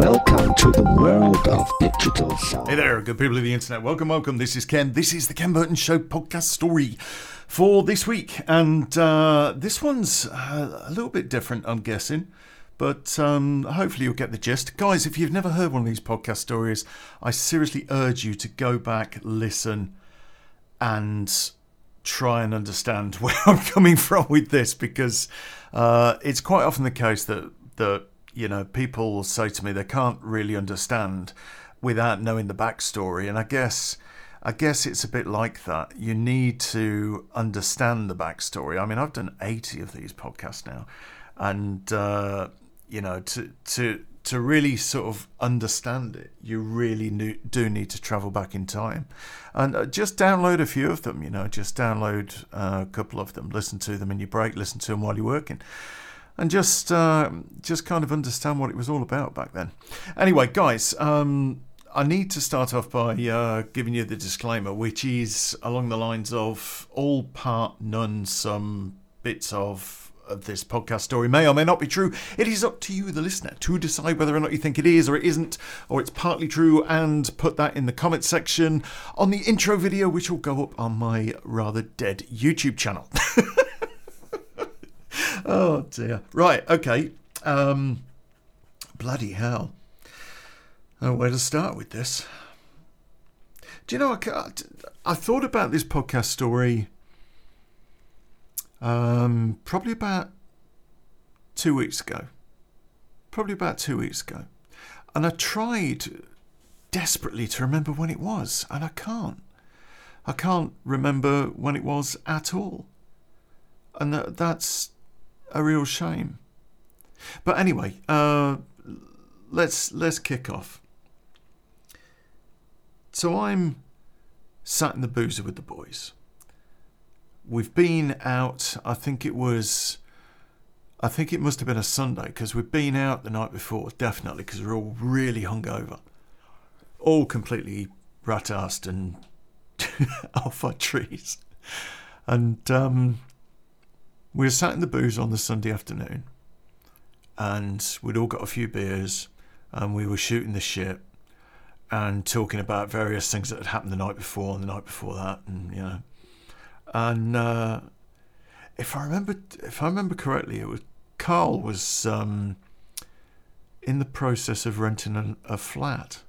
Welcome to the world of digital sound. Hey there, good people of the internet. Welcome, welcome. This is Ken. This is the Ken Burton Show podcast story for this week. And uh, this one's uh, a little bit different, I'm guessing. But um, hopefully you'll get the gist. Guys, if you've never heard one of these podcast stories, I seriously urge you to go back, listen, and try and understand where I'm coming from with this because uh, it's quite often the case that that you know people say to me they can't really understand without knowing the backstory, and I guess. I guess it's a bit like that. You need to understand the backstory. I mean, I've done 80 of these podcasts now, and uh, you know, to to to really sort of understand it, you really do need to travel back in time, and uh, just download a few of them. You know, just download uh, a couple of them, listen to them in your break, listen to them while you're working, and just uh, just kind of understand what it was all about back then. Anyway, guys. Um, I need to start off by uh, giving you the disclaimer, which is along the lines of all part, none, some bits of of this podcast story may or may not be true. It is up to you, the listener, to decide whether or not you think it is or it isn't, or it's partly true, and put that in the comment section on the intro video, which will go up on my rather dead YouTube channel. oh dear. Right, okay. Um, bloody hell. Oh, where to start with this? Do you know, I, I thought about this podcast story um, probably about two weeks ago. Probably about two weeks ago. And I tried desperately to remember when it was, and I can't. I can't remember when it was at all. And that, that's a real shame. But anyway, uh, let's let's kick off. So I'm sat in the boozer with the boys we've been out. I think it was. I think it must have been a Sunday because we've been out the night before, definitely, because we're all really hungover, all completely rat-assed and off our trees, and um, we were sat in the booze on the Sunday afternoon, and we'd all got a few beers, and we were shooting the shit, and talking about various things that had happened the night before and the night before that, and you know, and uh, if I remember, if I remember correctly, it was Carl was um, in the process of renting a, a, flat,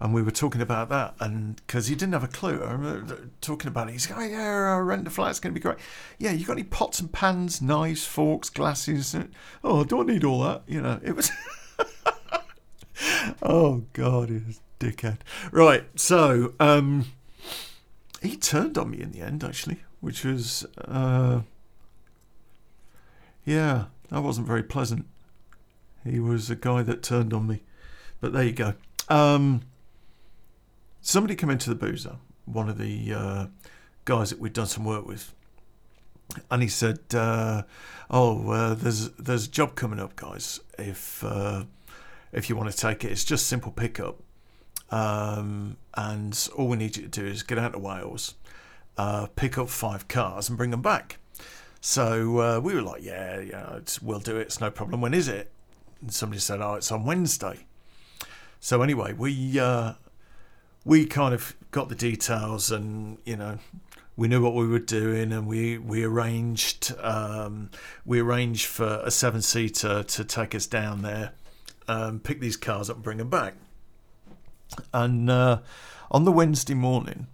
and we were talking about that, and because he didn't have a clue, I remember talking about it. He's like, "Oh yeah, I'll rent a flat. Going to be great. Yeah, you got any pots and pans, knives, forks, glasses? Oh, I don't need all that. You know, it was." oh God, he was dickhead. Right, so. Um, he turned on me in the end, actually, which was, uh, yeah, that wasn't very pleasant. He was a guy that turned on me. But there you go. Um, somebody came into the boozer, one of the uh, guys that we'd done some work with, and he said, uh, "Oh, uh, there's there's a job coming up, guys. If uh, if you want to take it, it's just simple pickup. Um, and all we need you to do is get out of Wales, uh, pick up five cars, and bring them back. So uh, we were like, yeah, yeah, we'll do it. It's no problem. When is it? And somebody said, oh, it's on Wednesday. So anyway, we uh, we kind of got the details, and you know, we knew what we were doing, and we we arranged um, we arranged for a seven seater to take us down there, um, pick these cars up, and bring them back. And uh, on the Wednesday morning,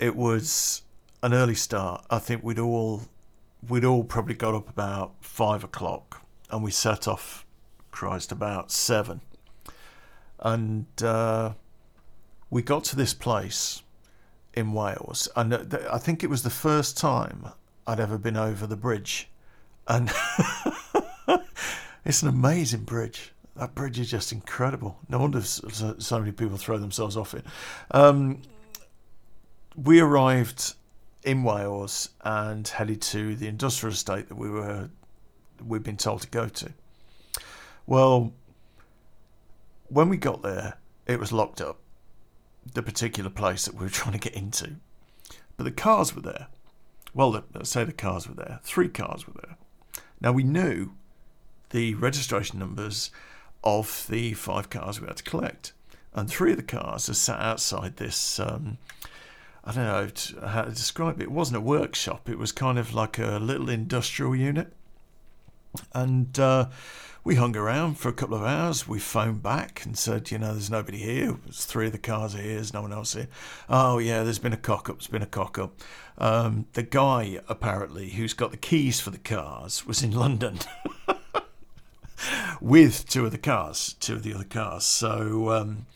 it was an early start. I think we'd all we'd all probably got up about five o'clock, and we set off. Christ, about seven, and uh, we got to this place in Wales, and I think it was the first time I'd ever been over the bridge, and it's an amazing bridge that bridge is just incredible. No wonder so, many people throw themselves off it. Um, we arrived in Wales and headed to the industrial estate that we were we'd been told to go to. Well, when we got there, it was locked up. The particular place that we were trying to get into, but the cars were there. Well, let's say the cars were there. Three cars were there. Now we knew the registration numbers of the five cars we had to collect. And three of the cars are sat outside this. Um, I don't know how to describe it. It wasn't a workshop. It was kind of like a little industrial unit. And uh, we hung around for a couple of hours. We phoned back and said, you know, there's nobody here. There's three of the cars are here. There's no one else here. Oh, yeah, there's been a cock up. There's been a cock up. Um, the guy, apparently, who's got the keys for the cars was in London. with two of the cars, two of the other cars. So um,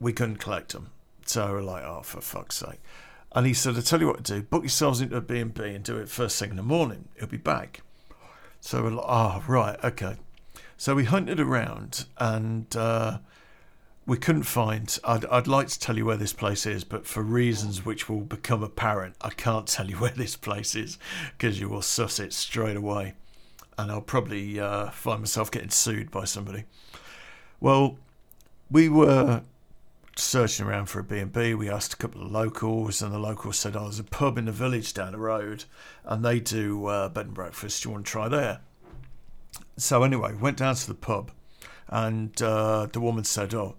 we couldn't collect them. So we're like, oh, for fuck's sake. And he said, I tell you what to do, book yourselves into a B&B and do it first thing in the morning. He'll be back. So we're like, oh, right, okay. So we hunted around and uh, we couldn't find. I'd, I'd like to tell you where this place is, but for reasons which will become apparent, I can't tell you where this place is because you will suss it straight away. And I'll probably uh, find myself getting sued by somebody. Well, we were searching around for a B&B. We asked a couple of locals, and the locals said, "Oh, there's a pub in the village down the road, and they do uh, bed and breakfast. Do you want to try there?" So anyway, went down to the pub, and uh, the woman said, "Oh,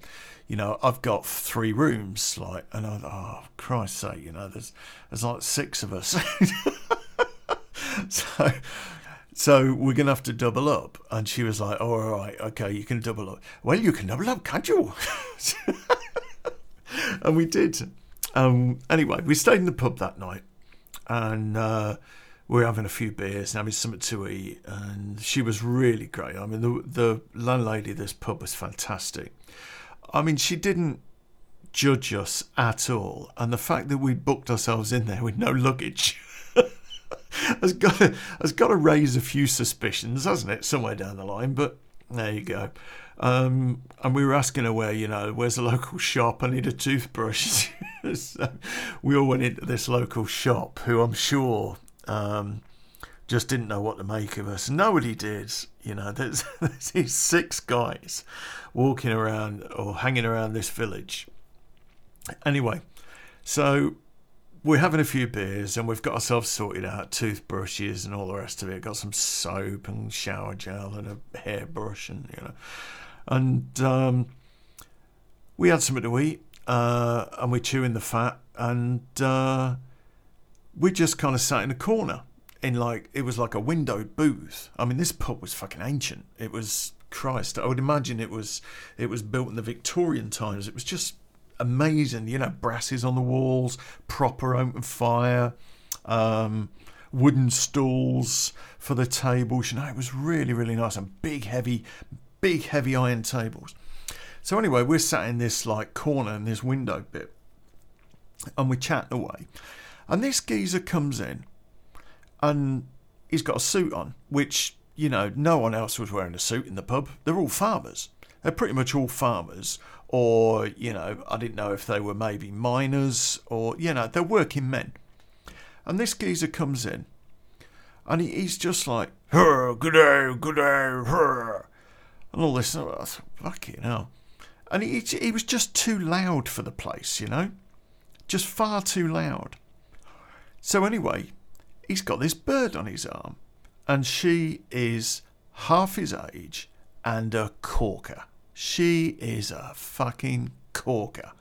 you know, I've got three rooms." Like, and I, oh Christ's sake, you know, there's there's like six of us. so so we're gonna have to double up. And she was like, oh, all right, okay, you can double up. Well, you can double up, can't you? and we did. Um, anyway, we stayed in the pub that night, and uh, we were having a few beers and having something to eat. And she was really great. I mean, the the landlady of this pub was fantastic. I mean, she didn't judge us at all, and the fact that we booked ourselves in there with no luggage. has got to, has got to raise a few suspicions, hasn't it, somewhere down the line? But there you go. Um, and we were asking her where, you know, where's the local shop? I need a toothbrush. so we all went into this local shop, who I'm sure um, just didn't know what to make of us. Nobody did. You know, there's, there's these six guys walking around or hanging around this village. Anyway, so we're having a few beers and we've got ourselves sorted out toothbrushes and all the rest of it got some soap and shower gel and a hairbrush and you know and um, we had something to eat uh, and we're chewing the fat and uh, we just kind of sat in a corner in like it was like a windowed booth. I mean this pub was fucking ancient. It was christ. I would imagine it was it was built in the victorian times. It was just amazing. You know brasses on the walls proper open fire um, wooden stools for the tables. You know it was really really nice and big heavy big, heavy iron tables. So anyway, we're sat in this like corner in this window bit, and we're chatting away. And this geezer comes in, and he's got a suit on, which you know no one else was wearing a suit in the pub. They're all farmers. They're pretty much all farmers, or you know, I didn't know if they were maybe miners, or you know, they're working men. And this geezer comes in, and he, he's just like, good day, good day, and all this. Oh, I thought, fucking hell. And he, he was just too loud for the place, you know? Just far too loud. So, anyway, he's got this bird on his arm, and she is half his age and a corker. She is a fucking corker.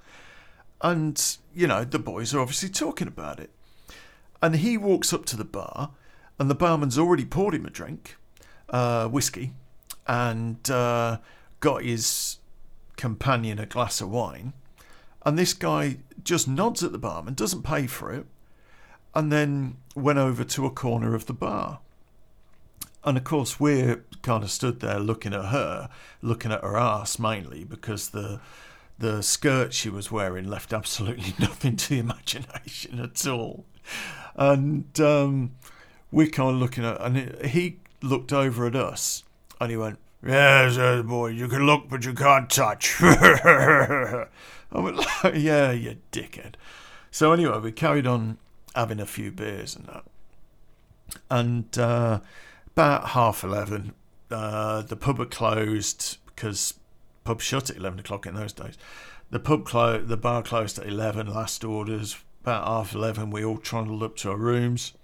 And, you know, the boys are obviously talking about it. And he walks up to the bar, and the barman's already poured him a drink, uh, whiskey, and uh, got his companion a glass of wine. And this guy just nods at the barman, doesn't pay for it, and then went over to a corner of the bar. And of course, we're kind of stood there looking at her, looking at her ass mainly because the the skirt she was wearing left absolutely nothing to the imagination at all. And um, we're kind of looking at, and he looked over at us and he went, Yes, yes, boy, you can look, but you can't touch. I went, Yeah, you dickhead. So, anyway, we carried on having a few beers and that. And uh, about half 11, uh, the pub had closed because pub shut at 11 o'clock in those days. The pub closed, the bar closed at 11, last orders. About half 11, we all trundled up to our rooms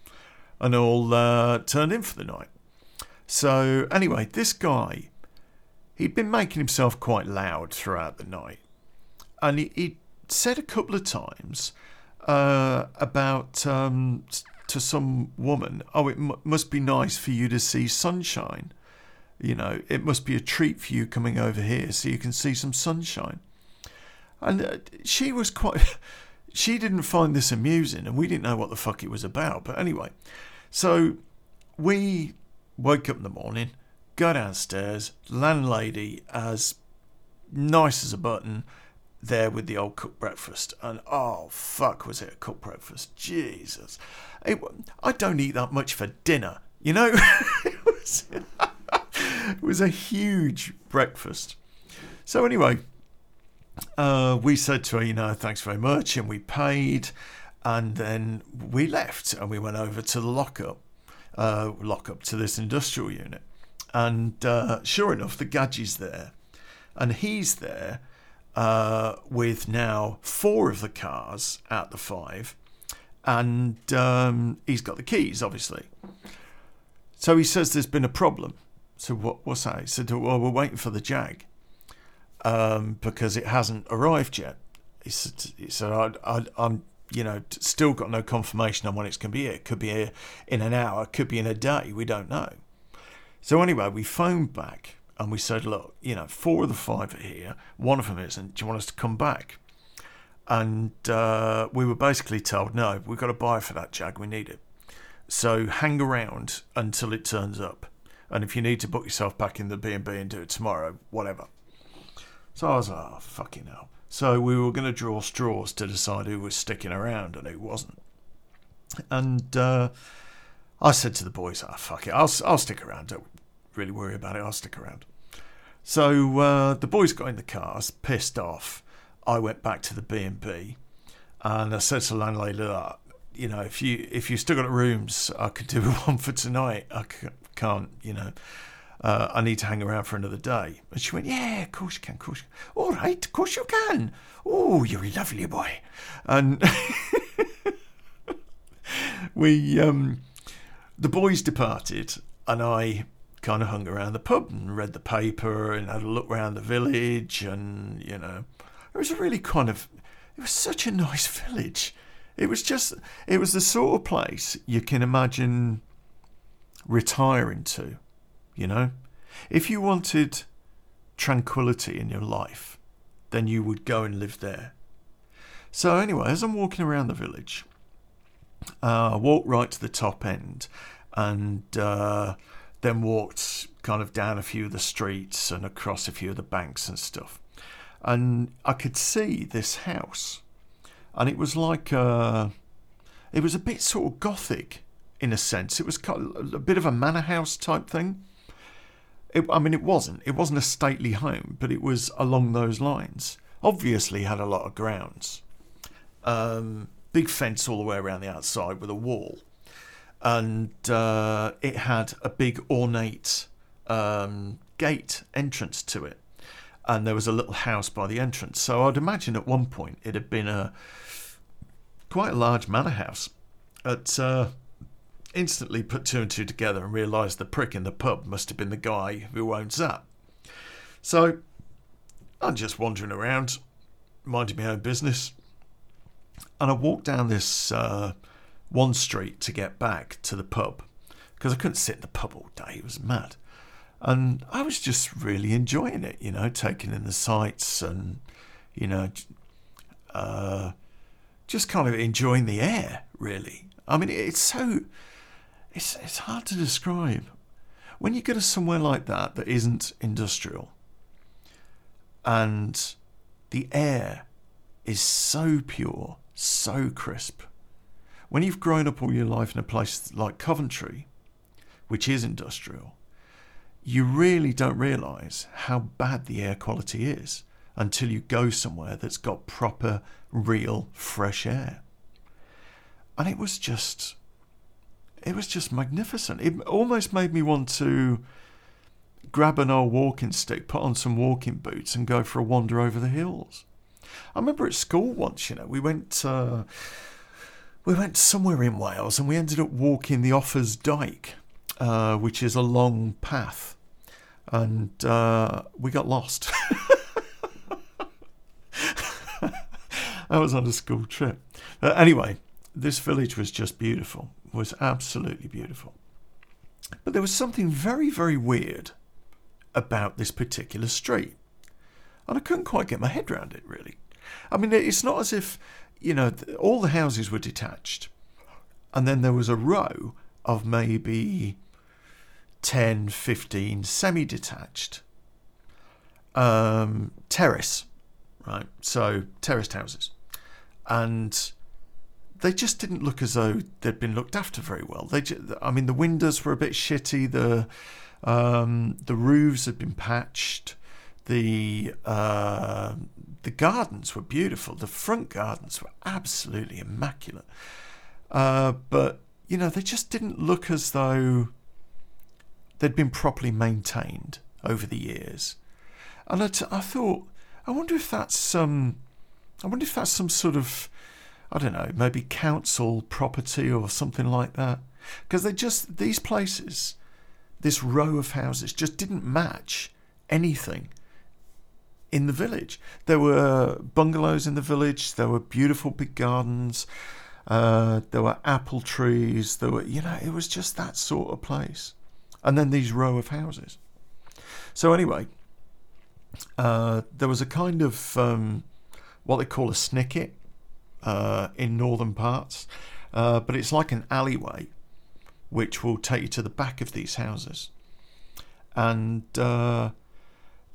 and all uh, turned in for the night. So, anyway, this guy he'd been making himself quite loud throughout the night. And he, he said a couple of times uh, about um, to some woman, oh, it m- must be nice for you to see sunshine. You know, it must be a treat for you coming over here so you can see some sunshine. And uh, she was quite. She didn't find this amusing, and we didn't know what the fuck it was about. But anyway, so we woke up in the morning, go downstairs, landlady as nice as a button, there with the old cooked breakfast. And oh, fuck, was it a cooked breakfast? Jesus. It, I don't eat that much for dinner, you know? it, was, it was a huge breakfast. So, anyway, uh, we said to her, you know, thanks very much, and we paid, and then we left and we went over to the lockup, uh, lockup to this industrial unit, and uh, sure enough, the Gadgey's there, and he's there uh, with now four of the cars out the five, and um, he's got the keys, obviously. So he says there's been a problem. So what? What's that? He said, well, we're waiting for the Jag um, because it hasn't arrived yet. He said, he said I, am you know, still got no confirmation on when it's going to be here. It could be here in an hour, could be in a day. We don't know. So anyway, we phoned back and we said, look, you know, four of the five are here. One of them isn't. Do you want us to come back? And uh, we were basically told, no, we've got to buy for that Jag. We need it. So hang around until it turns up. And if you need to book yourself back in the B&B and do it tomorrow, whatever. So I was like, oh, fucking hell. So we were going to draw straws to decide who was sticking around and who wasn't. And uh, I said to the boys, oh, fuck it, I'll, I'll stick around. Don't really worry about it, I'll stick around. So uh, the boys got in the cars, pissed off. I went back to the B&B and I said to the landlady, look, you know, if you if you still got rooms, I could do one for tonight. I can't, you know uh, I need to hang around for another day. And she went, Yeah, of course you can, of course you can. All right, of course you can. Oh, you're a lovely boy. And we, um, the boys departed, and I kind of hung around the pub and read the paper and had a look around the village. And, you know, it was a really kind of, it was such a nice village. It was just, it was the sort of place you can imagine retiring to you know? If you wanted tranquility in your life, then you would go and live there. So, anyway, as I'm walking around the village, uh, I walk right to the top end and uh, then walked kind of down a few of the streets and across a few of the banks and stuff. And I could see this house. And it was like a, uh, it was a bit sort of gothic in a sense. It was kind of a bit of a manor house type thing. It, I mean, it wasn't. It wasn't a stately home, but it was along those lines. Obviously, had a lot of grounds. Um, big fence all the way around the outside with a wall, and uh, it had a big ornate um, gate entrance to it, and there was a little house by the entrance. So I'd imagine at one point it had been a quite a large manor house. At uh, instantly put two and two together and realised the prick in the pub must have been the guy who owns that. So I'm just wandering around, minding my own business, and I walked down this uh, one street to get back to the pub because I couldn't sit in the pub all day. It was mad. And I was just really enjoying it, you know, taking in the sights and, you know, uh, just kind of enjoying the air, really. I mean, it's so it's, it's hard to describe. When you go to somewhere like that that isn't industrial and the air is so pure, so crisp. When you've grown up all your life in a place like Coventry, which is industrial, you really don't realise how bad the air quality is until you go somewhere that's got proper, real, fresh air. And it was just it was just magnificent. It almost made me want to grab an old walking stick, put on some walking boots, and go for a wander over the hills. I remember at school once, you know, we went uh, we went somewhere in Wales, and we ended up walking the Offa's Dyke, uh, which is a long path. and uh, we got lost. I was on a school trip. But anyway, this village was just beautiful, was absolutely beautiful. But there was something very, very weird about this particular street. And I couldn't quite get my head around it, really. I mean, it's not as if, you know, all the houses were detached. And then there was a row of maybe 10, 15 semi detached um, terrace, right? So terraced houses. And they just didn't look as though they'd been looked after very well. They, just, I mean, the windows were a bit shitty. The um, the roofs had been patched. The uh, the gardens were beautiful. The front gardens were absolutely immaculate. Uh, but you know, they just didn't look as though they'd been properly maintained over the years. And I, t- I thought, I wonder if that's some, I wonder if that's some sort of, I don't know, maybe council property or something like that. Because they just these places, this row of houses just didn't match anything in the village. There were bungalows in the village. There were beautiful big gardens. Uh, there were apple trees. There were, you know, it was just that sort of place. And then these row of houses. So anyway, uh, there was a kind of um, what they call a snicket uh, in northern parts, uh, but it's like an alleyway which will take you to the back of these houses. And uh,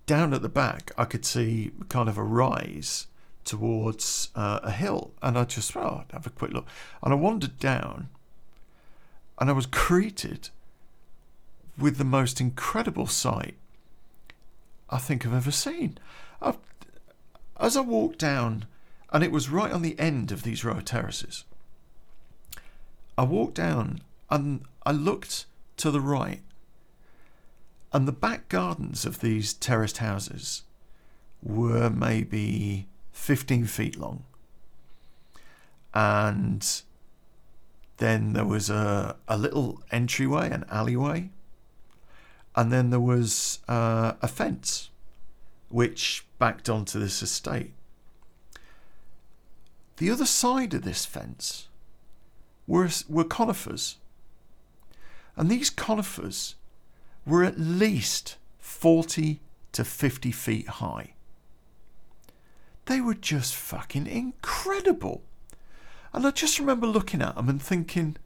down at the back, I could see kind of a rise towards uh, a hill, and I just oh, have a quick look, and I wandered down, and I was greeted with the most incredible sight I think I've ever seen. I, as I walked down, and it was right on the end of these row of terraces, I walked down and I looked to the right, and the back gardens of these terraced houses were maybe 15 feet long. And then there was a, a little entryway, an alleyway, and then there was uh, a fence which backed onto this estate. The other side of this fence were, were conifers. And these conifers were at least 40 to 50 feet high. They were just fucking incredible. And I just remember looking at them and thinking,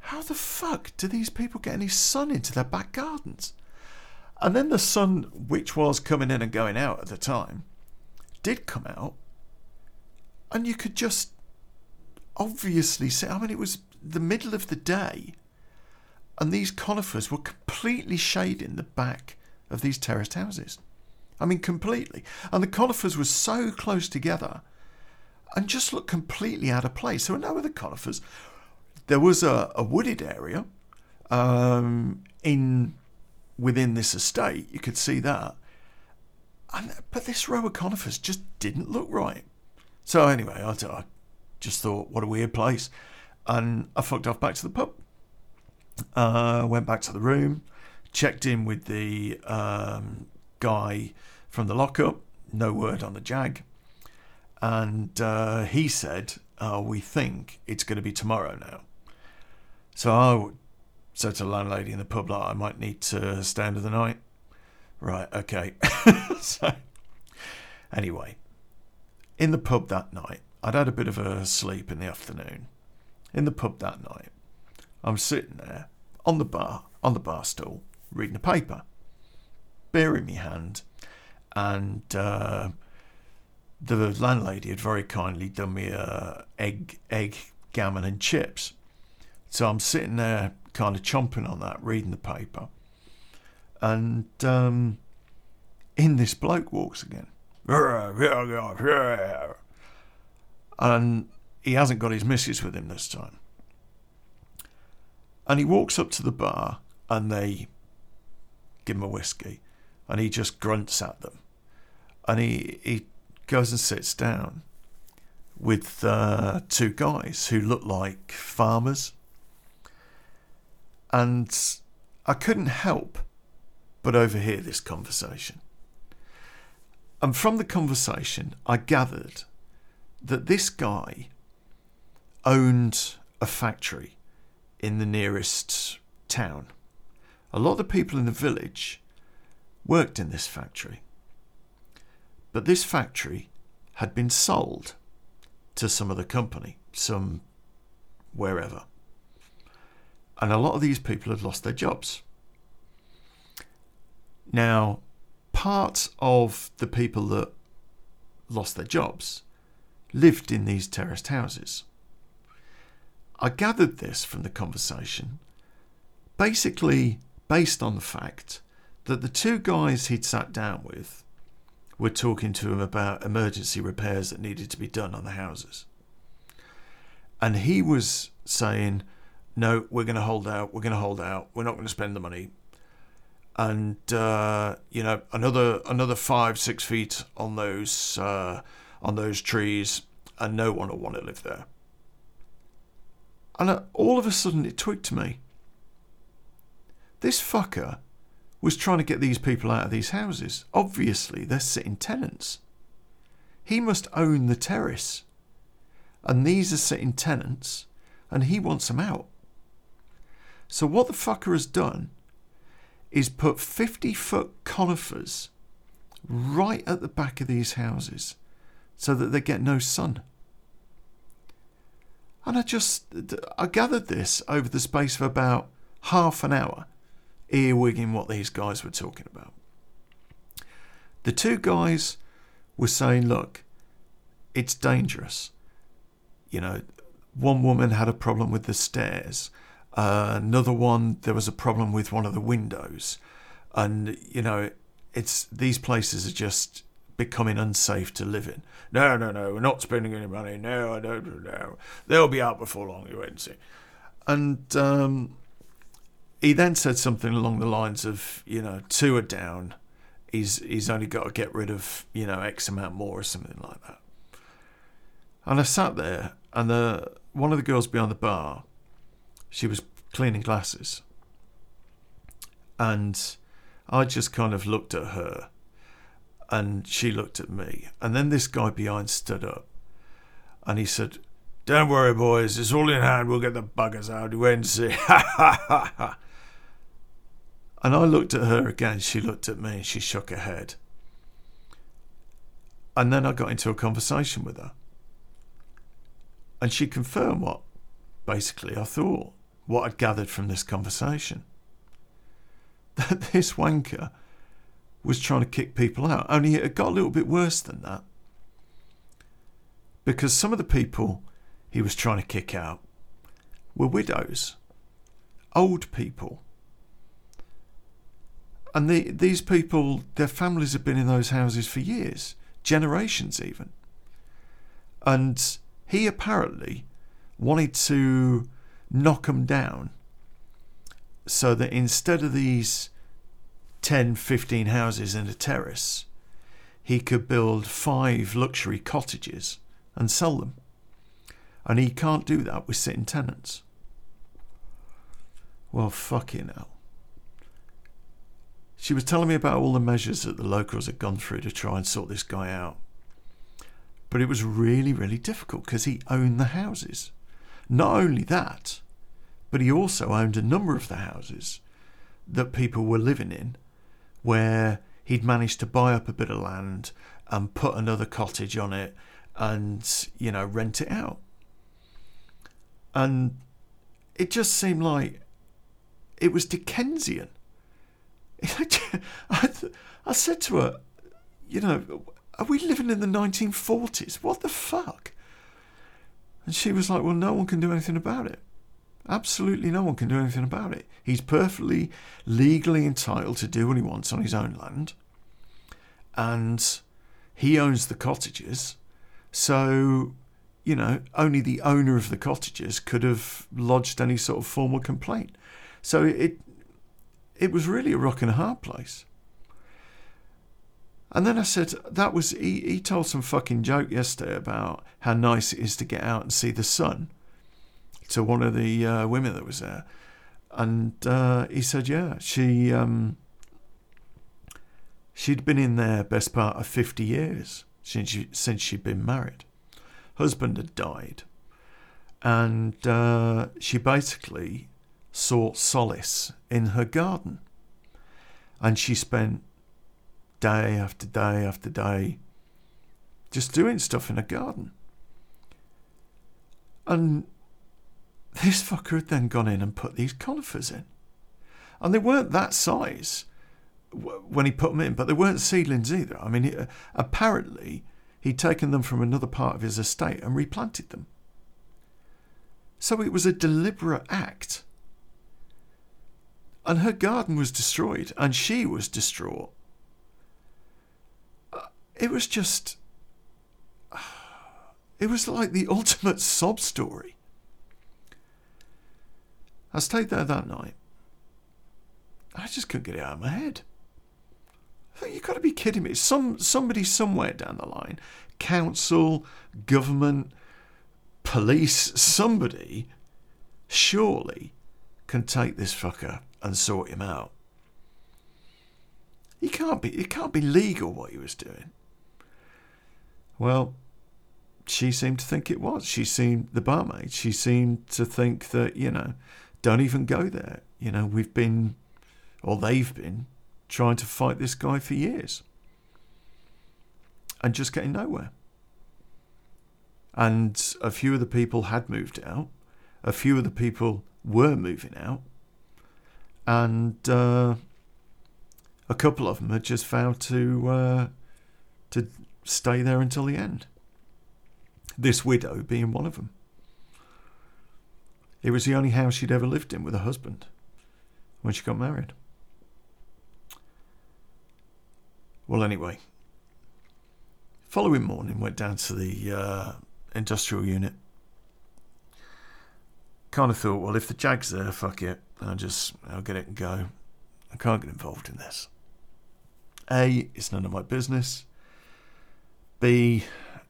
how the fuck do these people get any sun into their back gardens? And then the sun, which was coming in and going out at the time, did come out. And you could just obviously see, I mean, it was the middle of the day, and these conifers were completely shading the back of these terraced houses. I mean, completely. And the conifers were so close together and just looked completely out of place. So, now with the conifers there was a, a wooded area um, in within this estate. You could see that, and, but this row of conifers just didn't look right. So anyway, I, I just thought, what a weird place, and I fucked off back to the pub. Uh, went back to the room, checked in with the um, guy from the lockup. No word on the jag, and uh, he said, oh, "We think it's going to be tomorrow now." So I said to the landlady in the pub, like, I might need to stay under the night. Right, okay. so, anyway, in the pub that night, I'd had a bit of a sleep in the afternoon. In the pub that night, I'm sitting there on the bar, on the bar stool, reading a paper, beer in my hand, and uh, the landlady had very kindly done me a egg, egg, gammon, and chips. So I'm sitting there kind of chomping on that, reading the paper. And um, in this bloke walks again. And he hasn't got his missus with him this time. And he walks up to the bar and they give him a whiskey and he just grunts at them. And he, he goes and sits down with uh, two guys who look like farmers and I couldn't help but overhear this conversation. And from the conversation, I gathered that this guy owned a factory in the nearest town. A lot of the people in the village worked in this factory. But this factory had been sold to some other company, some wherever. And a lot of these people had lost their jobs. Now, part of the people that lost their jobs lived in these terraced houses. I gathered this from the conversation, basically based on the fact that the two guys he'd sat down with were talking to him about emergency repairs that needed to be done on the houses. And he was saying, No, we're going to hold out, we're going to hold out, we're not going to spend the money. And uh, you know, another another five, six feet on those uh, on those trees, and no one will want to live there. And all of a sudden, it to me. This fucker was trying to get these people out of these houses. Obviously, they're sitting tenants. He must own the terrace. And these are sitting tenants, and he wants them out. So, what the fucker has done is put 50 foot conifers right at the back of these houses so that they get no sun. And I just, I gathered this over the space of about half an hour earwigging what these guys were talking about. The two guys were saying, look, it's dangerous. You know, one woman had a problem with the stairs. Uh, another one, there was a problem with one of the windows. And, you know, it's these places are just becoming unsafe to live in. No, no, no, we're not spending any money. No, I don't know. They'll be out before long, you and see. And um, he then said something along the lines of, you know, two are down. He's he's only got to get rid of, you know, X amount more or something like that. And I sat there, and the one of the girls behind the bar, she was cleaning glasses, and I just kind of looked at her, and she looked at me, and then this guy behind stood up, and he said, "Don't worry, boys, it's all in hand. We'll get the buggers out. See." Ha ha ha ha. And I looked at her again. She looked at me. and She shook her head. And then I got into a conversation with her. And she confirmed what basically I thought, what I'd gathered from this conversation. That this wanker was trying to kick people out. Only it got a little bit worse than that. Because some of the people he was trying to kick out were widows, old people and the, these people, their families have been in those houses for years, generations even. And he apparently wanted to knock them down so that instead of these 10, 15 houses and a terrace, he could build five luxury cottages and sell them. And he can't do that with sitting tenants. Well, fucking hell. She was telling me about all the measures that the locals had gone through to try and sort this guy out. But it was really, really difficult because he owned the houses. Not only that, but he also owned a number of the houses that people were living in where he'd managed to buy up a bit of land and put another cottage on it and, you know, rent it out. And it just seemed like it was Dickensian. I, said to her, you know, are we living in the 1940s? What the fuck? And she was like, well, no one can do anything about it. Absolutely no one can do anything about it. He's perfectly legally entitled to do what he wants on his own land. And he owns the cottages. So, you know, only the owner of the cottages could have lodged any sort of formal complaint. So it it was really a rock and a hard place. And then I said, that was, he, he told some fucking joke yesterday about how nice it is to get out and see the sun to one of the uh, women that was there. And uh, he said, yeah, she, um, She'd been in there best part of 50 years since, she, since she'd been married. Husband had died. And uh, she basically sought solace in her garden. And she spent day after day after day just doing stuff in her garden. And this fucker had then gone in and put these conifers in. And they weren't that size when he put them in, but they weren't seedlings either. I mean, uh, apparently he'd taken them from another part of his estate and replanted them. So it was a deliberate act. And her garden was destroyed, and she was distraught. Uh, it was just. It was like the ultimate sob story. I stayed there that night. I just couldn't get it out of my head. You've got to be kidding me. Some somebody somewhere down the line, council, government, police, somebody, surely can take this fucker and sort him out. He can't be. It can't be legal what he was doing. Well, she seemed to think it was. She seemed the barmaid. She seemed to think that you know, don't even go there. You know, we've been, or they've been trying to fight this guy for years and just getting nowhere. And a few of the people had moved out, a few of the people were moving out, and uh, a couple of them had just vowed to uh, to stay there until the end. This widow being one of them. It was the only house she'd ever lived in with a husband when she got married. Well, anyway, following morning went down to the uh, industrial unit. Kind of thought, well, if the Jag's there, fuck it, I'll just I'll get it and go. I can't get involved in this. A, it's none of my business. B,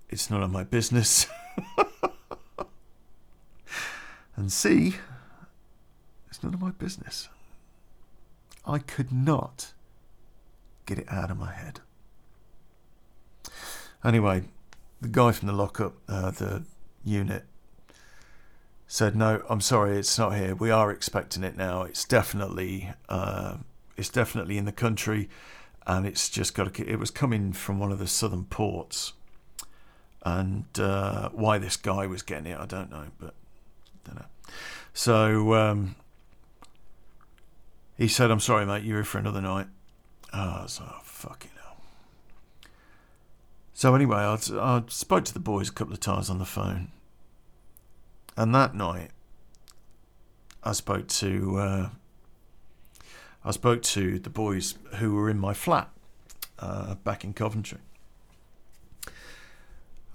it's none of my business. and C, it's none of my business. I could not get it out of my head. Anyway, the guy from the lockup, uh, the unit, said, "No, I'm sorry, it's not here. We are expecting it now. It's definitely, uh, it's definitely in the country, and it's just got to. It was coming from one of the southern ports, and uh, why this guy was getting it, I don't know, but So um, he said, "I'm sorry, mate. You're here for another night." Oh, so fucking hell. So anyway, I, I spoke to the boys a couple of times on the phone, and that night, I spoke to uh, I spoke to the boys who were in my flat uh, back in Coventry.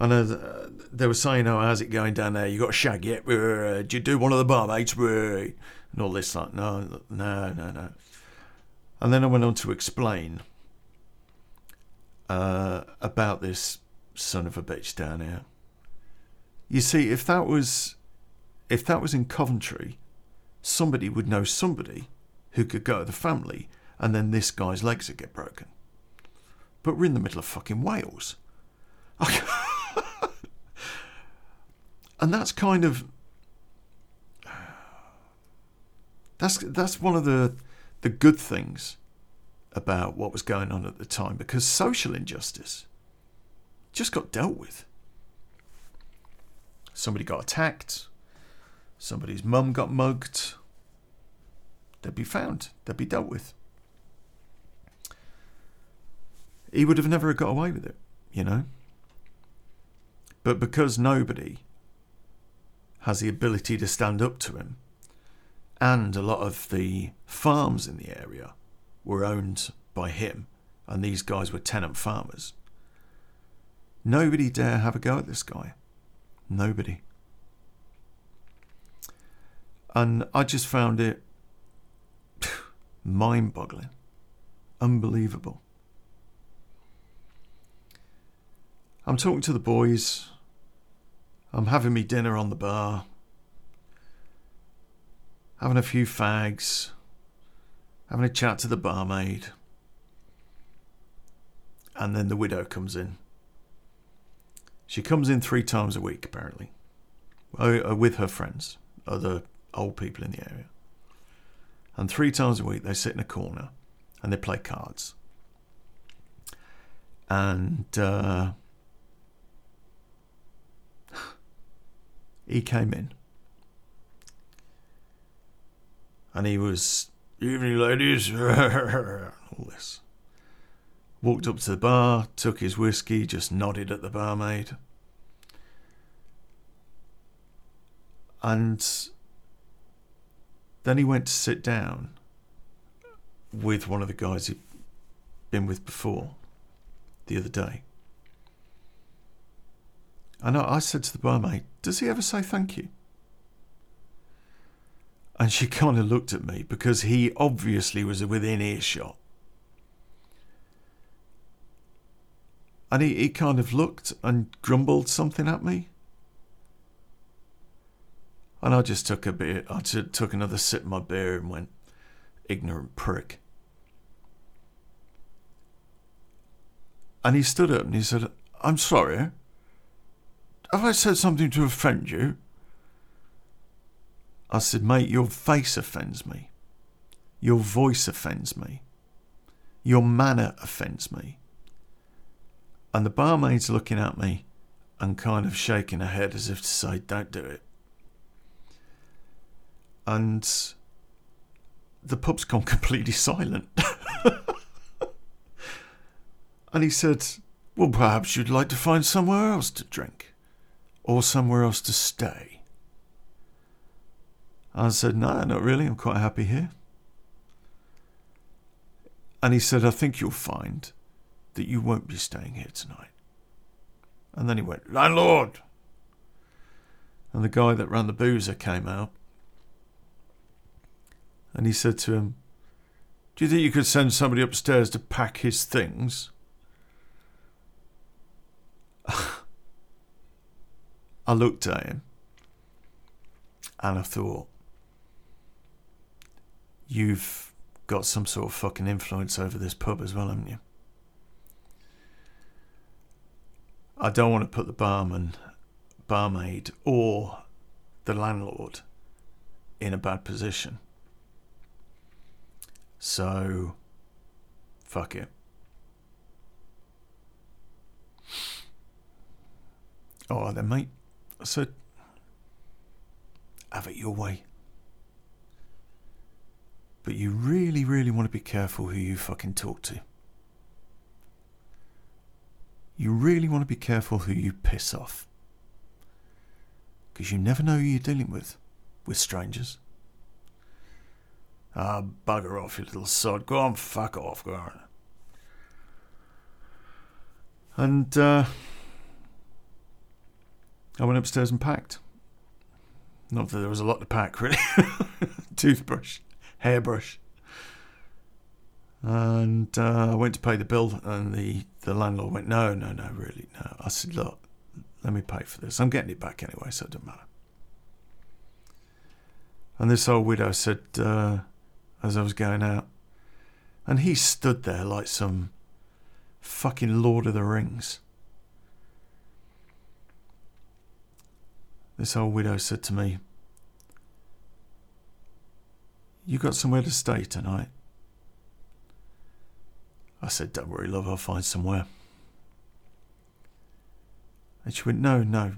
And uh, they were saying, "Oh, how's it going down there? You got a shag yet? Uh, did you do one of the barmaids?" And all this, like, no, no, no, no. And then I went on to explain uh, about this son of a bitch down here. You see, if that was if that was in Coventry, somebody would know somebody who could go to the family, and then this guy's legs would get broken. But we're in the middle of fucking Wales. and that's kind of that's that's one of the the good things about what was going on at the time because social injustice just got dealt with. Somebody got attacked, somebody's mum got mugged, they'd be found, they'd be dealt with. He would have never got away with it, you know? But because nobody has the ability to stand up to him, and a lot of the farms in the area were owned by him, and these guys were tenant farmers. Nobody dare have a go at this guy. Nobody. And I just found it mind boggling, unbelievable. I'm talking to the boys. I'm having me dinner on the bar having a few fags, having a chat to the barmaid. and then the widow comes in. She comes in three times a week, apparently, uh, with her friends, other old people in the area. And three times a week, they sit in a corner and they play cards. And uh, he came in. And he was, evening, ladies, all this. Walked up to the bar, took his whiskey, just nodded at the barmaid. And then he went to sit down with one of the guys he'd been with before the other day. And I said to the barmaid, Does he ever say thank you? And she kind of looked at me because he obviously was within earshot. And he, he kind of looked and grumbled something at me. And I just took a bit, I took another sip of my beer and went, ignorant prick. And he stood up and he said, I'm sorry. Eh? Have I said something to offend you? I said, mate, your face offends me. Your voice offends me. Your manner offends me. And the barmaid's looking at me and kind of shaking her head as if to say, don't do it. And the pub's gone completely silent. and he said, Well, perhaps you'd like to find somewhere else to drink or somewhere else to stay. I said, No, not really. I'm quite happy here. And he said, I think you'll find that you won't be staying here tonight. And then he went, Landlord! And the guy that ran the boozer came out. And he said to him, Do you think you could send somebody upstairs to pack his things? I looked at him and I thought, You've got some sort of fucking influence over this pub as well, haven't you? I don't want to put the barman, barmaid, or the landlord in a bad position. So, fuck it. All right then, mate. I said, have it your way. But you really, really want to be careful who you fucking talk to you really want to be careful who you piss off. Because you never know who you're dealing with, with strangers. Ah, bugger off, you little sod. Go on, fuck off, go on. And uh, I went upstairs and packed. Not that there was a lot to pack, really. Toothbrush, hairbrush, and uh, I went to pay the bill, and the, the landlord went, No, no, no, really, no. I said, Look, let me pay for this. I'm getting it back anyway, so it doesn't matter. And this old widow said, uh, as I was going out, and he stood there like some fucking Lord of the Rings. This old widow said to me, You got somewhere to stay tonight? I said, Don't worry, love, I'll find somewhere. And she went, No, no,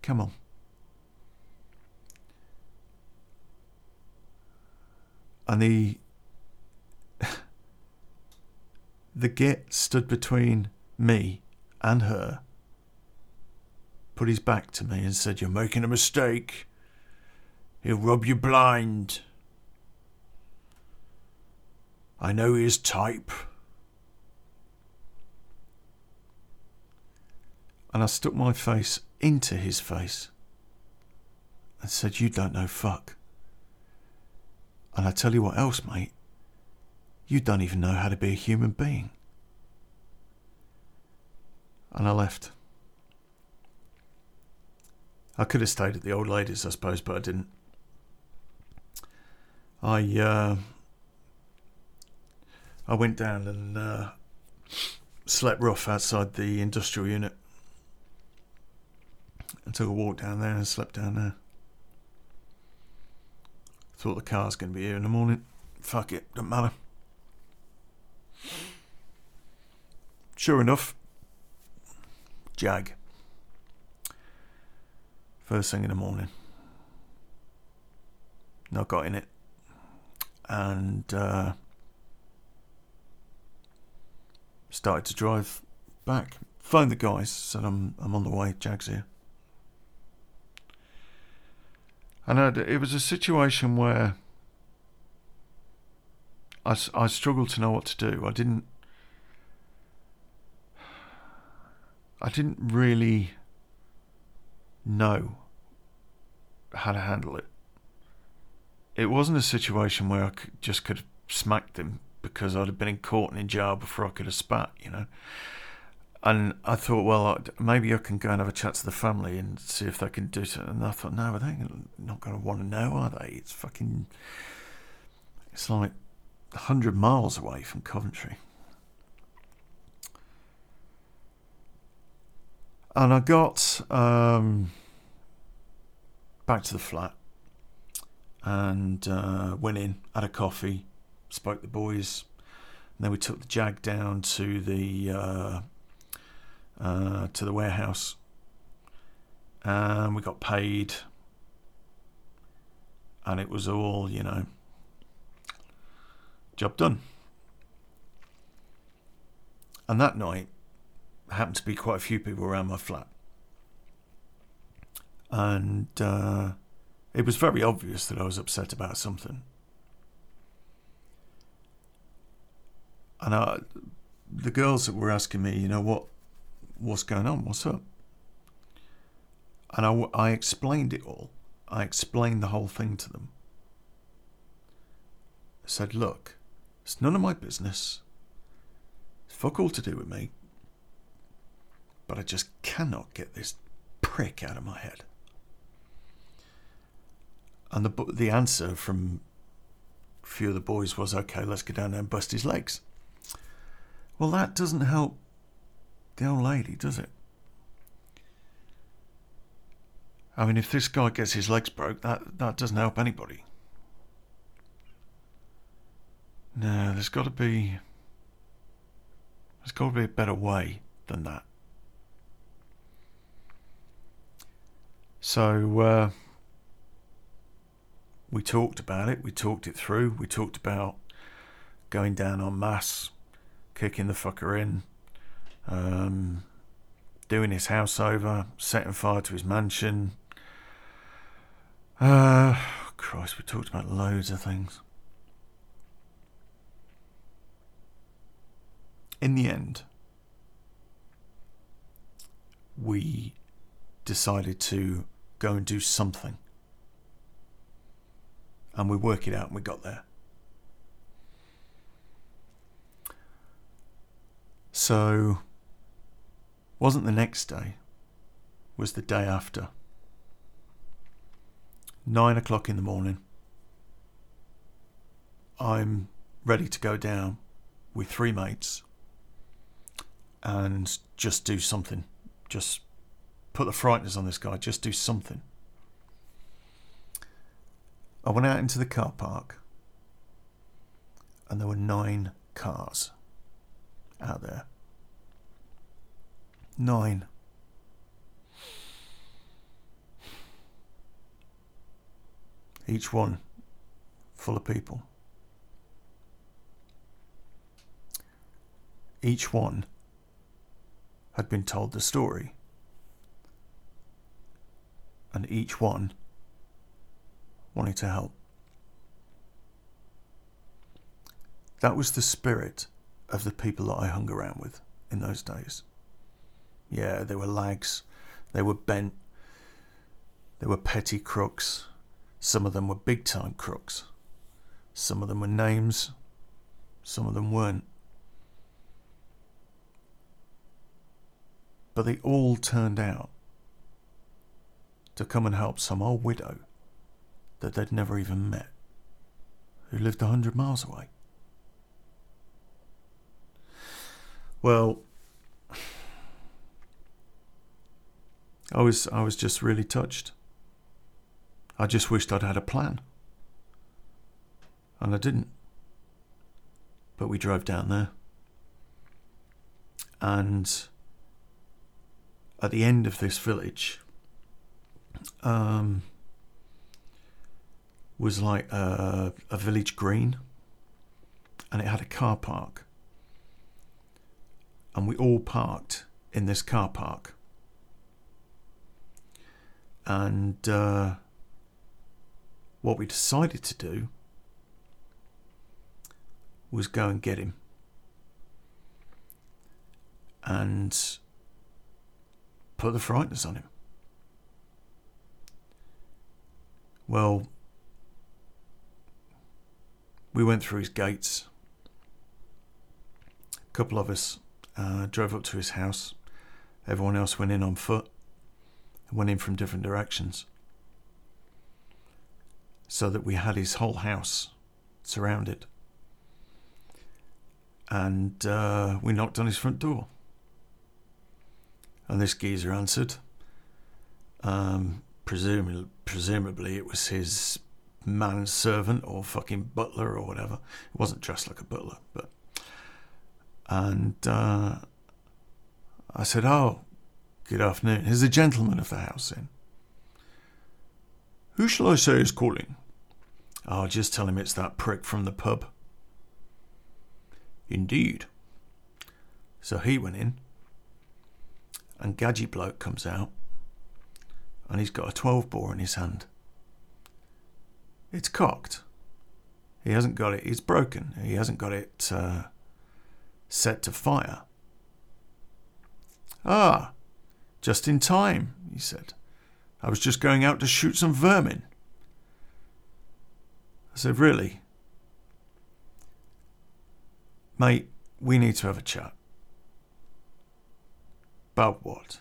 come on. And the the git stood between me and her, put his back to me and said, You're making a mistake. He'll rob you blind. I know his type. and I stuck my face into his face and said, You don't know fuck. And I tell you what else, mate, you don't even know how to be a human being. And I left. I could have stayed at the old ladies, I suppose, but I didn't. I uh, I went down and uh, slept rough outside the industrial unit. I took a walk down there and slept down there. Thought the car's going to be here in the morning. Fuck it, doesn't matter. Sure enough, Jag. First thing in the morning. Not got in it. And uh, started to drive back. Phoned the guys, said I'm I'm on the way, Jag's here. And I'd, it was a situation where I, I struggled to know what to do. I didn't. I didn't really know how to handle it. It wasn't a situation where I could, just could have smacked him because I'd have been in court and in jail before I could have spat, you know. And I thought, well, maybe I can go and have a chat to the family and see if they can do something. And I thought, no, they're not going to want to know, are they? It's fucking. It's like 100 miles away from Coventry. And I got um, back to the flat and uh, went in, had a coffee, spoke to the boys. And then we took the Jag down to the uh, uh, to the warehouse, and we got paid, and it was all you know, job done. And that night, happened to be quite a few people around my flat, and uh, it was very obvious that I was upset about something. And I, the girls that were asking me, you know, what, what's going on? What's up? And I, I explained it all. I explained the whole thing to them. I said, look, it's none of my business. It's fuck all to do with me. But I just cannot get this prick out of my head. And the the answer from a few of the boys was, okay, let's go down there and bust his legs. Well, that doesn't help the old lady, does it? I mean, if this guy gets his legs broke, that, that doesn't help anybody. No, there's got to be. There's got to be a better way than that. So, uh, we talked about it, we talked it through, we talked about going down en masse, kicking the fucker in, um, doing his house over, setting fire to his mansion. Uh, Christ, we talked about loads of things. In the end, we decided to go and do something and we work it out and we got there. So, wasn't the next day, was the day after. Nine o'clock in the morning. I'm ready to go down with three mates and just do something. Just put the frighteners on this guy, just do something. I went out into the car park and there were nine cars out there. Nine. Each one full of people. Each one had been told the story. And each one wanting to help. That was the spirit of the people that I hung around with in those days. Yeah, they were lags, they were bent, they were petty crooks, some of them were big time crooks, some of them were names, some of them weren't. But they all turned out to come and help some old widow that they'd never even met, who lived a hundred miles away. Well, I was I was just really touched. I just wished I'd had a plan. And I didn't. But we drove down there. And at the end of this village, um, was like a, a village green and it had a car park. And we all parked in this car park. And uh, what we decided to do was go and get him. And put the frighteners on him. Well, we went through his gates. A couple of us uh, drove up to his house. Everyone else went in on foot and went in from different directions. So that we had his whole house surrounded. And uh, we knocked on his front door. And this geezer answered. Um, presumably, presumably it was his manservant or fucking butler or whatever. It wasn't dressed like a butler, but. And uh, I said, Oh, good afternoon. Is the gentleman of the house in? Who shall I say is calling? I'll oh, just tell him it's that prick from the pub. Indeed. So he went in and Gadgy Bloke comes out and he's got a 12 bore in his hand. It's cocked. He hasn't got it, it's broken. He hasn't got it uh, set to fire. Ah, just in time, he said. I was just going out to shoot some vermin. I said, Really? Mate, we need to have a chat. About what?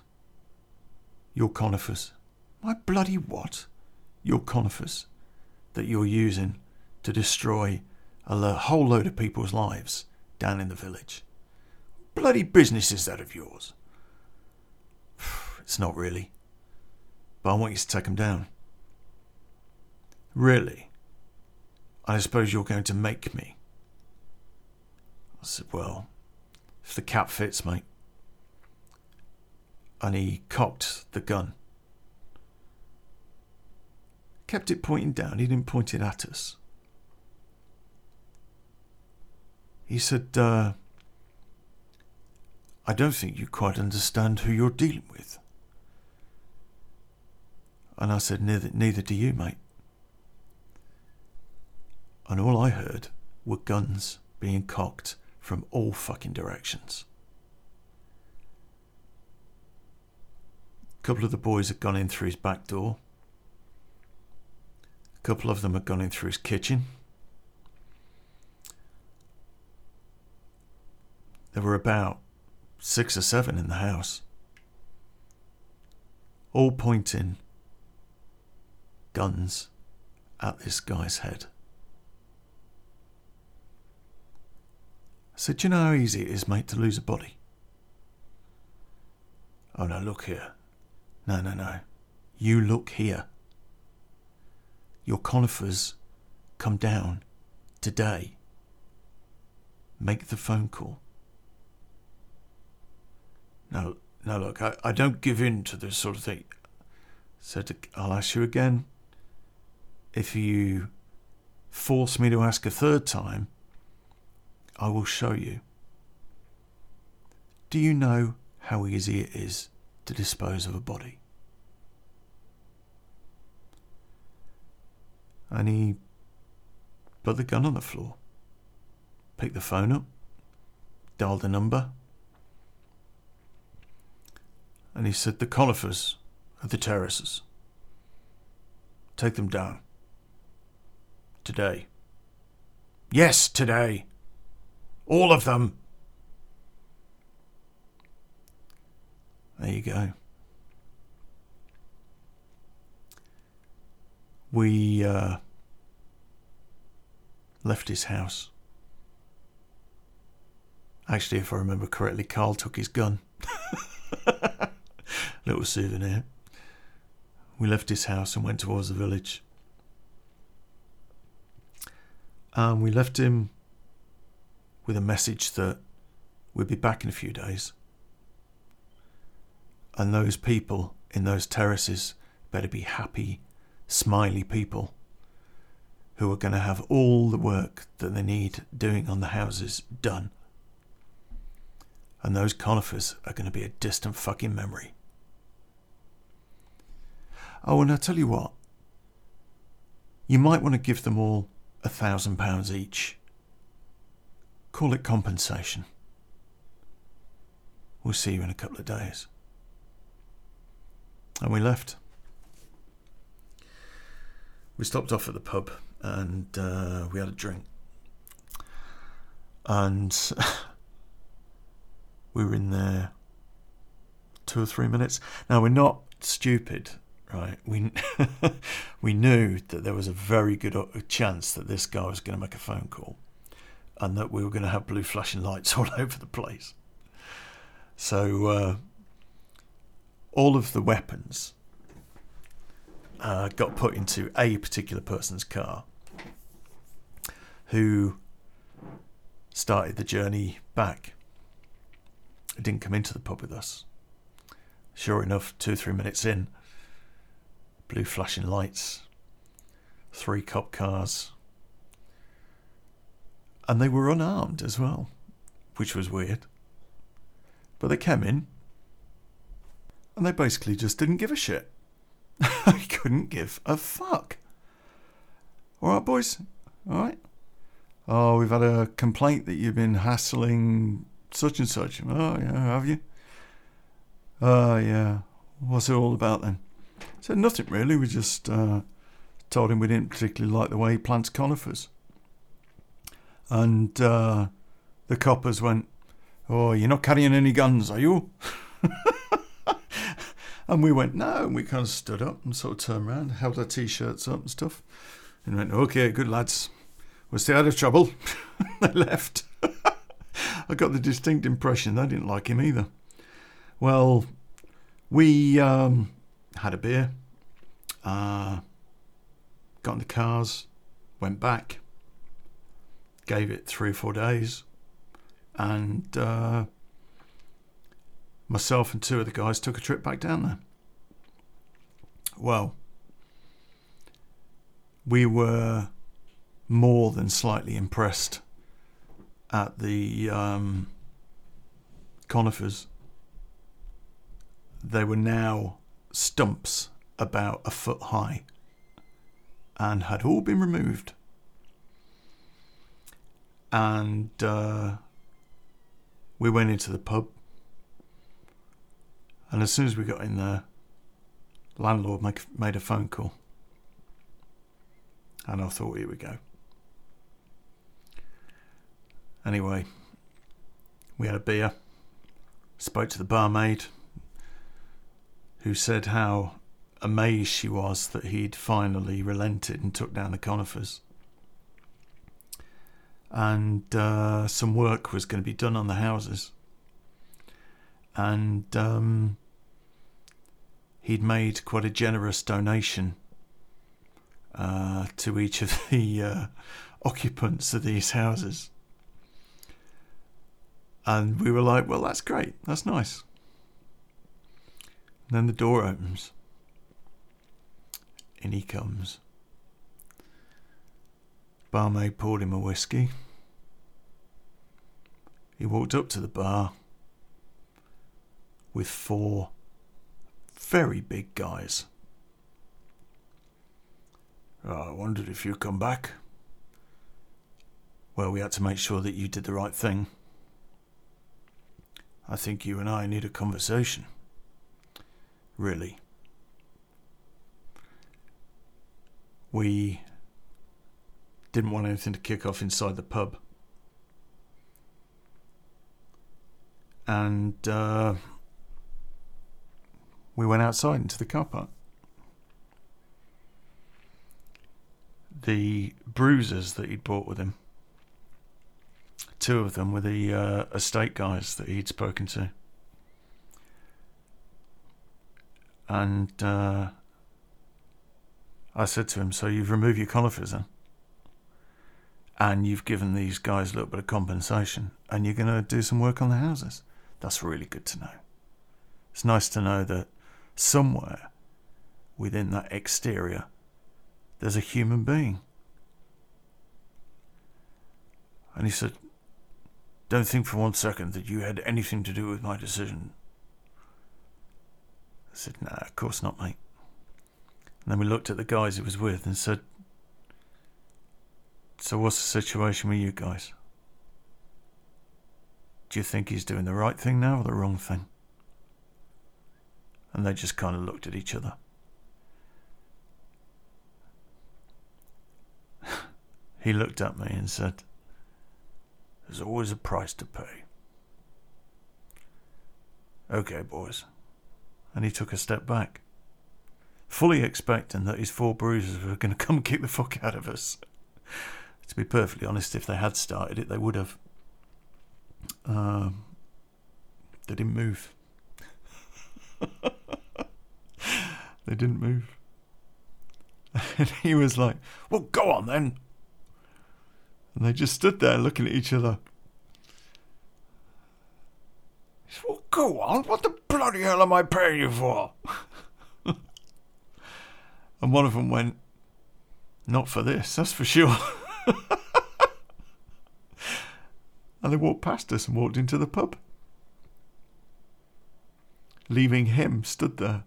Your conifers. My bloody what? Your conifers that you're using to destroy a whole load of people's lives down in the village. Bloody business is that of yours? It's not really. But I want you to take them down. Really? I suppose you're going to make me. I said, Well, if the cap fits, mate and he cocked the gun. Kept it pointing down, he didn't point it at us. He said, uh, I don't think you quite understand who you're dealing with. And I said, Neither, neither do you, mate. And all I heard were guns being cocked from all fucking directions. A couple of the boys had gone in through his back door. Couple of them had gone in through his kitchen. There were about six or seven in the house, all pointing guns at this guy's head. I said, Do you know how easy it is, mate, to lose a body? Oh, no, look here. No, no, no. You look here. Your conifers come down today. Make the phone call. No, no, look, I, I don't give in to this sort of thing. So I'll ask you again. If you force me to ask a third time, I will show you. Do you know how easy it is to dispose of a body. And he put the gun on the floor, picked the phone up, dialed a number, and he said, The conifers are the terraces. Take them down. Today. Yes, today. All of them. There you go. We uh, left his house. Actually, if I remember correctly, Carl took his gun. Little souvenir. we left his house and went towards the village. And we left him with a message that we'd be back in a few days. And those people in those terraces better be happy, smiley people who are going to have all the work that they need doing on the houses done. And those conifers are going to be a distant fucking memory. Oh, and I'll tell you what, you might want to give them all a thousand pounds each. Call it compensation. We'll see you in a couple of days. And we left. We stopped off at the pub and uh, we had a drink. And we were in there two or three minutes. Now, we're not stupid right? We we knew that there was a very good chance that this guy was going to make a phone call, and that we were going to have blue flashing lights all over the place. So uh, all of the weapons uh, got put into a particular person's car, who started the journey back. It didn't come into the pub with us. Sure enough, two three minutes in, blue flashing lights, three cop cars. And they were unarmed as well, which was weird. But they came in and they basically just didn't give a shit. I couldn't give a fuck. All right, boys. All right. Oh, we've had a complaint that you've been hassling such and such. Oh, yeah, have you? Oh, yeah. What's it all about then? Said nothing really. We just uh, told him we didn't particularly like the way he plants conifers. And uh, the coppers went, Oh, you're not carrying any guns, are you? and we went, No. And we kind of stood up and sort of turned around, held our t shirts up and stuff. And went, Okay, good lads. We'll stay out of trouble. they left. I got the distinct impression they didn't like him either. Well, we um, had a beer, uh, got in the cars, went back, gave it three or four days, and uh, myself and two of the guys took a trip back down there. Well, we were more than slightly impressed at the um, conifers. They were now stumps about a foot high and had all been removed. And uh, we went into the pub. And as soon as we got in there, landlord make, made a phone call. And I thought, here we go. Anyway, we had a beer, spoke to the barmaid, who said how amazed she was that he'd finally relented and took down the conifers. And uh, some work was going to be done on the houses. And um, he'd made quite a generous donation uh, to each of the uh, occupants of these houses. And we were like, well, that's great. That's nice. And then the door opens. In he comes. Barmaid poured him a whiskey. He walked up to the bar with four very big guys. Oh, I wondered if you'd come back. Well, we had to make sure that you did the right thing. I think you and I need a conversation really. We didn't want anything to kick off inside the pub. And uh, we went outside into the car park. The bruisers that he'd brought with him, two of them were the uh, estate guys that he'd spoken to. and uh, I said to him, So you've removed your conifers then? And you've given these guys a little bit of compensation and you're going to do some work on the houses. That's really good to know. It's nice to know that somewhere within that exterior there's a human being. And he said, Don't think for one second that you had anything to do with my decision. I said, Nah, of course not, mate. And then we looked at the guys he was with and said, So what's the situation with you guys? Do you think he's doing the right thing now or the wrong thing? And they just kind of looked at each other. he looked at me and said, There's always a price to pay. Okay, boys. And he took a step back fully expecting that his four bruisers were going to come kick the fuck out of us. to be perfectly honest, if they had started it, they would have. Um, they didn't move. They didn't move. And he was like, Well, go on then. And they just stood there looking at each other. He said, Well, go on. What the bloody hell am I paying you for? And one of them went, Not for this, that's for sure. and they walked past us and walked into the pub, leaving him stood there.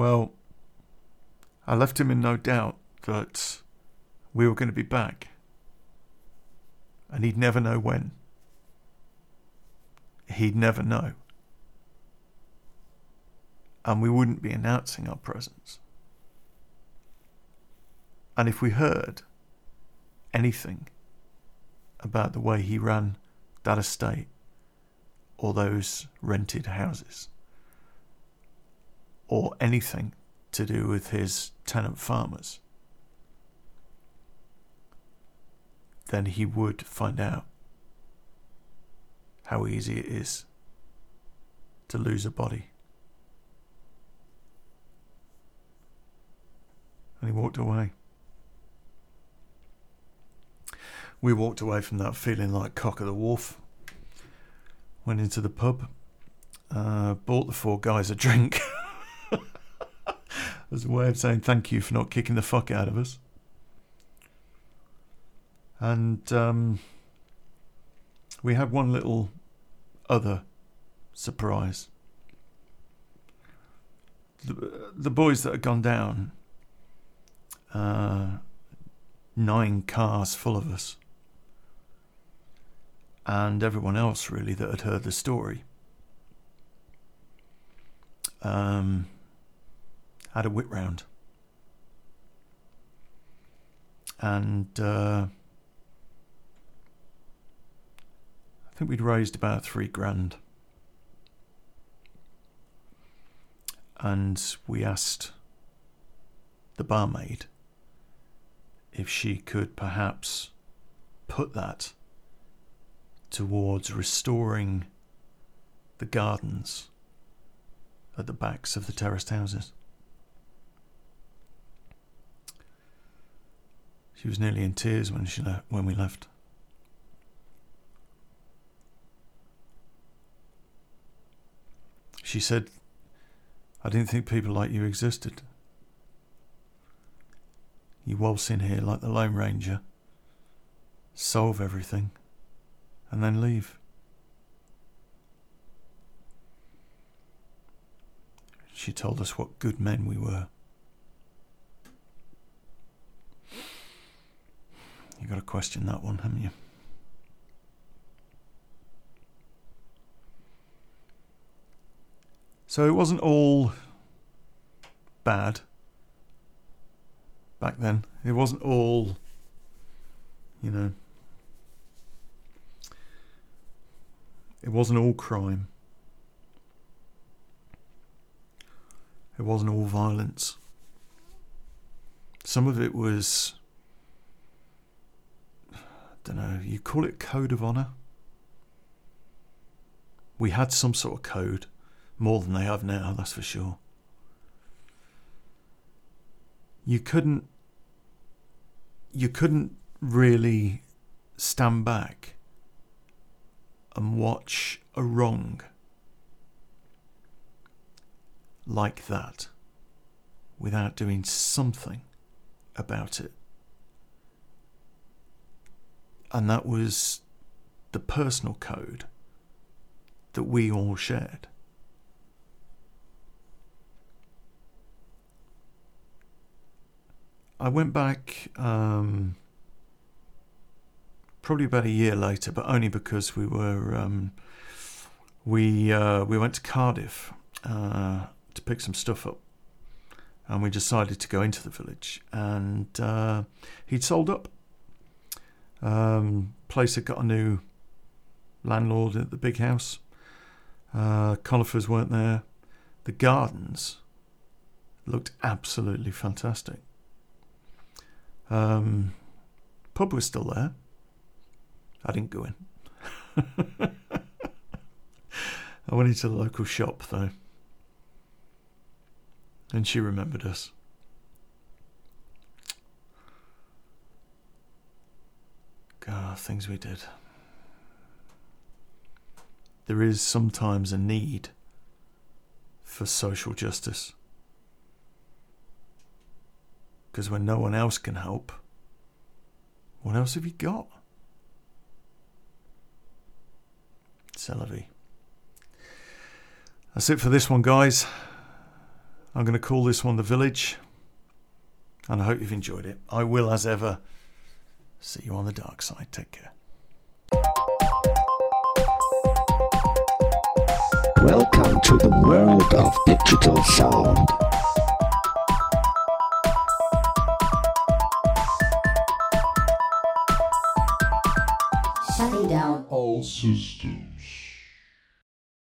Well, I left him in no doubt that we were going to be back, and he'd never know when. He'd never know and we wouldn't be announcing our presence. And if we heard anything about the way he ran that estate or those rented houses, or anything to do with his tenant farmers, then he would find out how easy it is to lose a body. and he walked away. We walked away from that feeling like cock of the wolf. Went into the pub, uh, bought the four guys a drink as a way of saying thank you for not kicking the fuck out of us. And um, we had one little other surprise. The, the boys that had gone down uh, nine cars full of us. And everyone else, really, that had heard the story. Um, had a wit round. And uh, I think we'd raised about three grand. And we asked the barmaid if she could perhaps put that towards restoring the gardens at the backs of the terraced houses. She was nearly in tears when she le- when we left. She said, "I didn't think people like you existed." You waltz in here like the Lone Ranger, solve everything, and then leave. She told us what good men we were. You got to question that one, haven't you? So it wasn't all bad back then. It wasn't all, you know, it wasn't all crime. It wasn't all violence. Some of it was, don't know, you call it code of honour. We had some sort of code. more than they have now, that's for sure. You couldn't you couldn't really stand back and watch a wrong like that without doing something about it. And that was the personal code that we all shared. I went back um, probably about a year later, but only because we were um, we uh, we went to Cardiff uh, to pick some stuff up, and we decided to go into the village. And uh, he'd sold up. Um, place had got a new landlord at the big house. Uh, conifers weren't there. The gardens looked absolutely fantastic. Um, pub was still there. I didn't go in. I went into the local shop though. And she remembered us. God, things we did. There is sometimes a need for social justice. Because when no one else can help, what else have you got? C'est That's it for this one, guys. I'm going to call this one The Village. And I hope you've enjoyed it. I will, as ever, see you on the dark side. Take care. Welcome to the world of digital sound. Shutting down all systems.